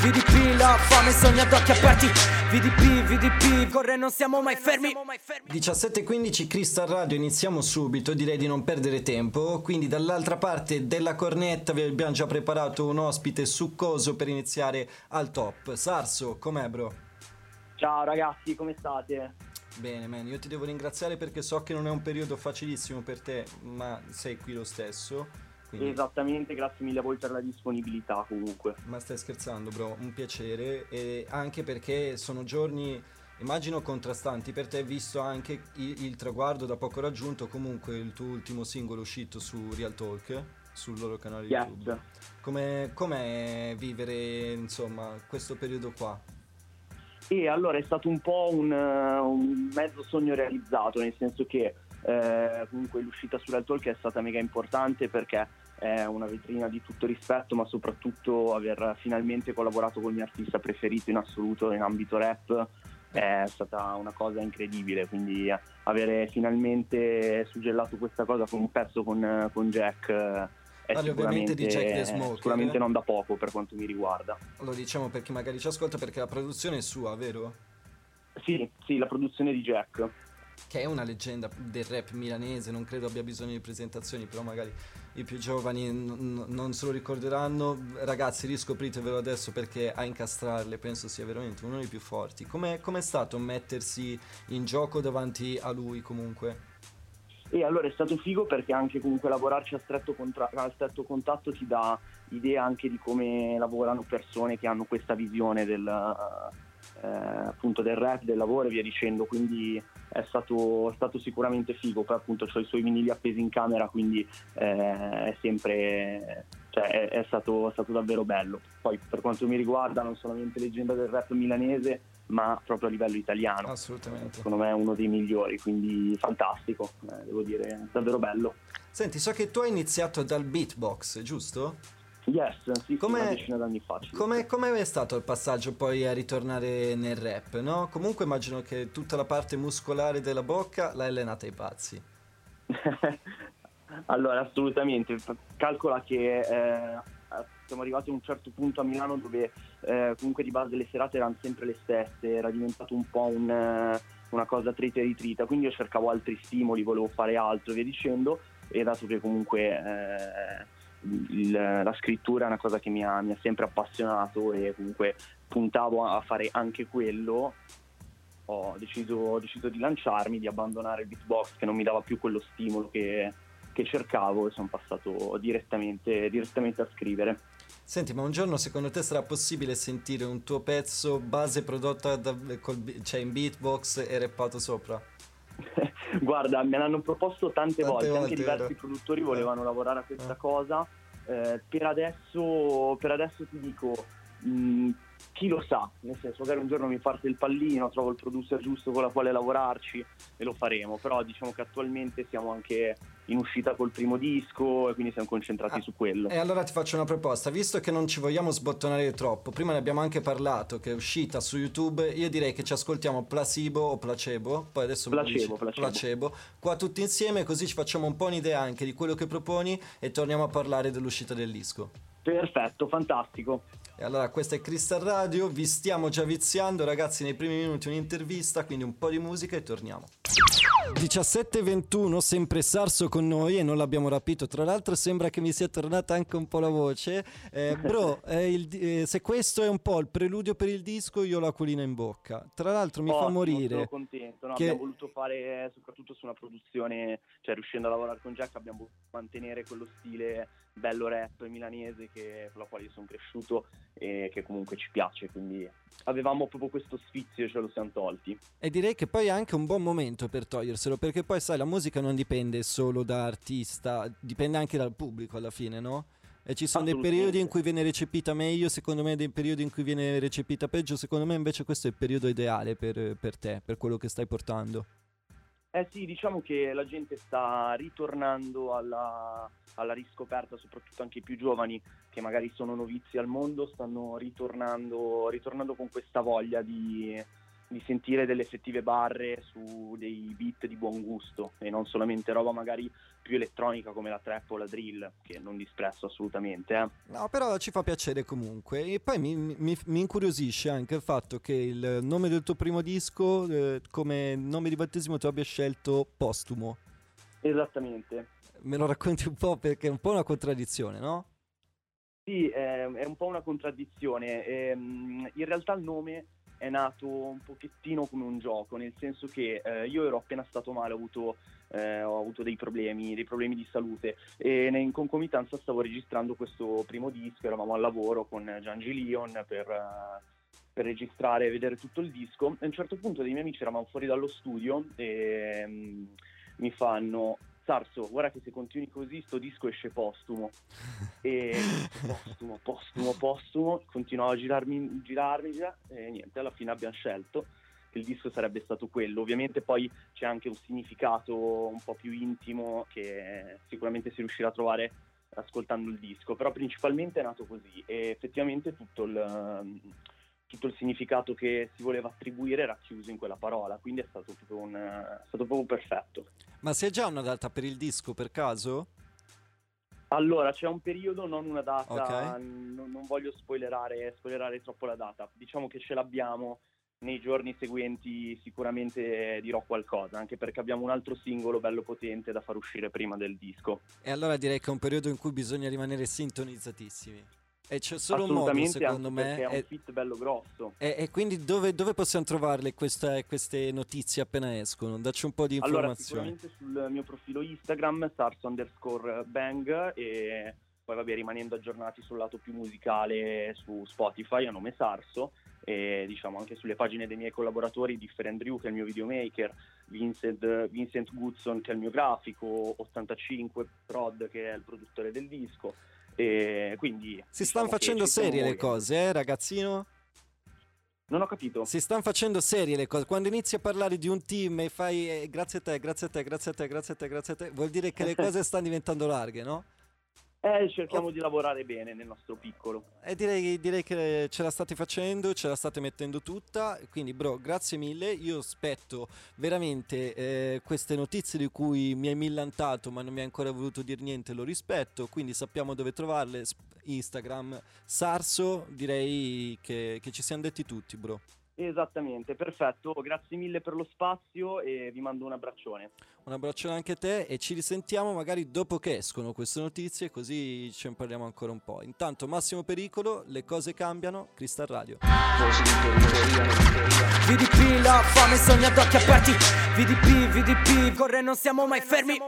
VDP, la fame sogna ad occhi aperti VDP, VDP, corre non siamo mai fermi 17.15 Crystal Radio, iniziamo subito, direi di non perdere tempo, quindi dall'altra parte della cornetta vi abbiamo già preparato un ospite succoso per iniziare al top. Sarso, com'è bro? Ciao ragazzi, come state? Bene, man, io ti devo ringraziare perché so che non è un periodo facilissimo per te, ma sei qui lo stesso. Quindi... Esattamente, grazie mille a voi per la disponibilità comunque. Ma stai scherzando, bro, un piacere. E anche perché sono giorni, immagino, contrastanti per te, visto anche il, il traguardo da poco raggiunto, comunque il tuo ultimo singolo uscito su Real Talk sul loro canale yes. YouTube. Come, com'è vivere, insomma, questo periodo qua? E allora è stato un po' un, un mezzo sogno realizzato, nel senso che eh, comunque l'uscita su Real Talk è stata mega importante perché è una vetrina di tutto rispetto, ma soprattutto aver finalmente collaborato con il mio artista preferito in assoluto in ambito rap è stata una cosa incredibile, quindi avere finalmente suggellato questa cosa con un pezzo con, con Jack è Parli ovviamente di Jack the Smoker. Sicuramente non da poco per quanto mi riguarda. Lo diciamo per chi magari ci ascolta perché la produzione è sua, vero? Sì, sì, la produzione di Jack. Che è una leggenda del rap milanese, non credo abbia bisogno di presentazioni, però magari i più giovani n- non se lo ricorderanno. Ragazzi, riscopritevelo adesso perché a incastrarle penso sia veramente uno dei più forti. Com'è, com'è stato mettersi in gioco davanti a lui comunque? E allora è stato figo perché anche comunque lavorarci a stretto, contra- a stretto contatto ti dà idea anche di come lavorano persone che hanno questa visione del, eh, appunto del rap, del lavoro e via dicendo, quindi è stato, è stato sicuramente figo, poi appunto ho i suoi vinili appesi in camera, quindi eh, è sempre, cioè, è, è, stato, è stato davvero bello. Poi per quanto mi riguarda non solamente leggenda del rap milanese, ma proprio a livello italiano. Assolutamente. Secondo me è uno dei migliori, quindi fantastico, eh, devo dire, davvero bello. Senti, so che tu hai iniziato dal beatbox, giusto? Yes, sì, com'è, sì, una decina d'anni fa. Come, è stato il passaggio poi a ritornare nel rap, no? Comunque immagino che tutta la parte muscolare della bocca l'hai allenata ai pazzi. allora, assolutamente. Calcola che eh, siamo arrivati a un certo punto a Milano dove eh, comunque di base le serate erano sempre le stesse, era diventato un po' un, una cosa trita e ritrita, quindi io cercavo altri stimoli, volevo fare altro e via dicendo e dato che comunque eh, il, la scrittura è una cosa che mi ha, mi ha, sempre appassionato e comunque puntavo a fare anche quello, ho deciso, ho deciso di lanciarmi, di abbandonare il beatbox che non mi dava più quello stimolo che, che cercavo e sono passato direttamente, direttamente a scrivere. Senti, ma un giorno secondo te sarà possibile sentire un tuo pezzo base prodotta da, col, cioè in beatbox e rappato sopra? Guarda, me l'hanno proposto tante, tante volte, volte, anche diversi produttori volevano eh. lavorare a questa eh. cosa. Eh, per, adesso, per adesso ti dico, mh, mm, chi lo sa, nel senso magari un giorno mi parte il pallino, trovo il producer giusto con la quale lavorarci e lo faremo, però diciamo che attualmente siamo anche in uscita col primo disco e quindi siamo concentrati ah, su quello. E allora ti faccio una proposta, visto che non ci vogliamo sbottonare troppo, prima ne abbiamo anche parlato che è uscita su YouTube, io direi che ci ascoltiamo Placebo o Placebo, poi adesso placebo, placebo. placebo, qua tutti insieme così ci facciamo un po' un'idea anche di quello che proponi e torniamo a parlare dell'uscita del disco. Perfetto, fantastico. E allora questa è Crystal Radio, vi stiamo già viziando ragazzi nei primi minuti un'intervista, quindi un po' di musica e torniamo. 17.21, sempre Sarso con noi e non l'abbiamo rapito. Tra l'altro sembra che mi sia tornata anche un po' la voce. Eh, bro, eh, il, eh, se questo è un po' il preludio per il disco, io ho l'acquolina in bocca. Tra l'altro mi oh, fa morire. Sono contento, no? che... abbiamo voluto fare soprattutto su una produzione, cioè riuscendo a lavorare con Jack abbiamo voluto mantenere quello stile bello rap milanese che, con la quale io sono cresciuto e che comunque ci piace, quindi avevamo proprio questo sfizio e ce lo siamo tolti. E direi che poi è anche un buon momento per toglierselo, perché poi sai, la musica non dipende solo da artista, dipende anche dal pubblico alla fine, no? E ci sono dei periodi in cui viene recepita meglio, secondo me dei periodi in cui viene recepita peggio, secondo me invece questo è il periodo ideale per, per te, per quello che stai portando. Eh sì, diciamo che la gente sta ritornando alla, alla, riscoperta, soprattutto anche i più giovani che magari sono novizi al mondo, stanno ritornando, ritornando con questa voglia di, di sentire delle effettive barre su dei beat di buon gusto e non solamente roba magari più elettronica come la trap o la drill, che non disprezzo assolutamente. Eh. No, però ci fa piacere comunque. E poi mi, mi, mi, incuriosisce anche il fatto che il nome del tuo primo disco, eh, come nome di battesimo, tu abbia scelto Postumo. Esattamente. Me lo racconti un po' perché è un po' una contraddizione, no? Sì, è, è un po' una contraddizione. Ehm, in realtà il nome è nato un pochettino come un gioco, nel senso che eh, io ero appena stato male, ho avuto, eh, ho avuto dei problemi, dei problemi di salute e in concomitanza stavo registrando questo primo disco, eravamo al lavoro con Gian Leon per, per registrare e vedere tutto il disco. A un certo punto dei miei amici eravamo fuori dallo studio e um, mi fanno Sarso, guarda che se continui così sto disco esce postumo. E postumo, postumo, postumo, continuavo a girarmi, girarmi, girarmi e niente, alla fine abbiamo scelto che il disco sarebbe stato quello. Ovviamente poi c'è anche un significato un po' più intimo che sicuramente si riuscirà a trovare ascoltando il disco, però principalmente è nato così e effettivamente tutto il tutto il significato che si voleva attribuire era chiuso in quella parola, quindi è stato proprio, un, è stato proprio perfetto. Ma si è già una data per il disco per caso? Allora, c'è un periodo, non una data, okay. non, non, voglio spoilerare, spoilerare troppo la data, diciamo che ce l'abbiamo nei giorni seguenti sicuramente dirò qualcosa, anche perché abbiamo un altro singolo bello potente da far uscire prima del disco. E allora direi che è un periodo in cui bisogna rimanere sintonizzatissimi. E c'è solo un modo, secondo me. È un fit bello grosso. E, e quindi dove, dove, possiamo trovarle queste, queste, notizie appena escono? Dacci un po' di informazioni. Allora, sicuramente sul mio profilo Instagram, stars underscore bang, e poi vabbè rimanendo aggiornati sul lato più musicale su Spotify a nome Sarso e diciamo anche sulle pagine dei miei collaboratori Different Drew che è il mio videomaker Vincent, Vincent Goodson che è il mio grafico 85 Prod che è il produttore del disco e quindi, si diciamo stanno facendo serie le cose, eh, ragazzino? Non ho capito. Si stanno facendo serie le cose. Quando inizi a parlare di un team e fai eh, grazie a te, grazie a te, grazie a te, grazie a te, grazie a te, vuol dire che le cose stanno diventando larghe, no? Eh, cerchiamo oh. di lavorare bene nel nostro piccolo. E direi, direi, che ce la state facendo, ce la state mettendo tutta. Quindi, bro, grazie mille. Io aspetto veramente eh, queste notizie di cui mi hai millantato, ma non mi hai ancora voluto dire niente. Lo rispetto. Quindi sappiamo dove trovarle. Instagram, Sarso. Direi che, che ci siamo detti tutti, bro. Esattamente, perfetto, grazie mille per lo spazio e vi mando un abbraccione. Un abbraccione anche a te e ci risentiamo magari dopo che escono queste notizie così ci parliamo ancora un po'. Intanto Massimo Pericolo, le cose cambiano, Crystal Radio. VDP, la fame sogna ad occhi aperti, VDP, VDP, corre non siamo mai fermi.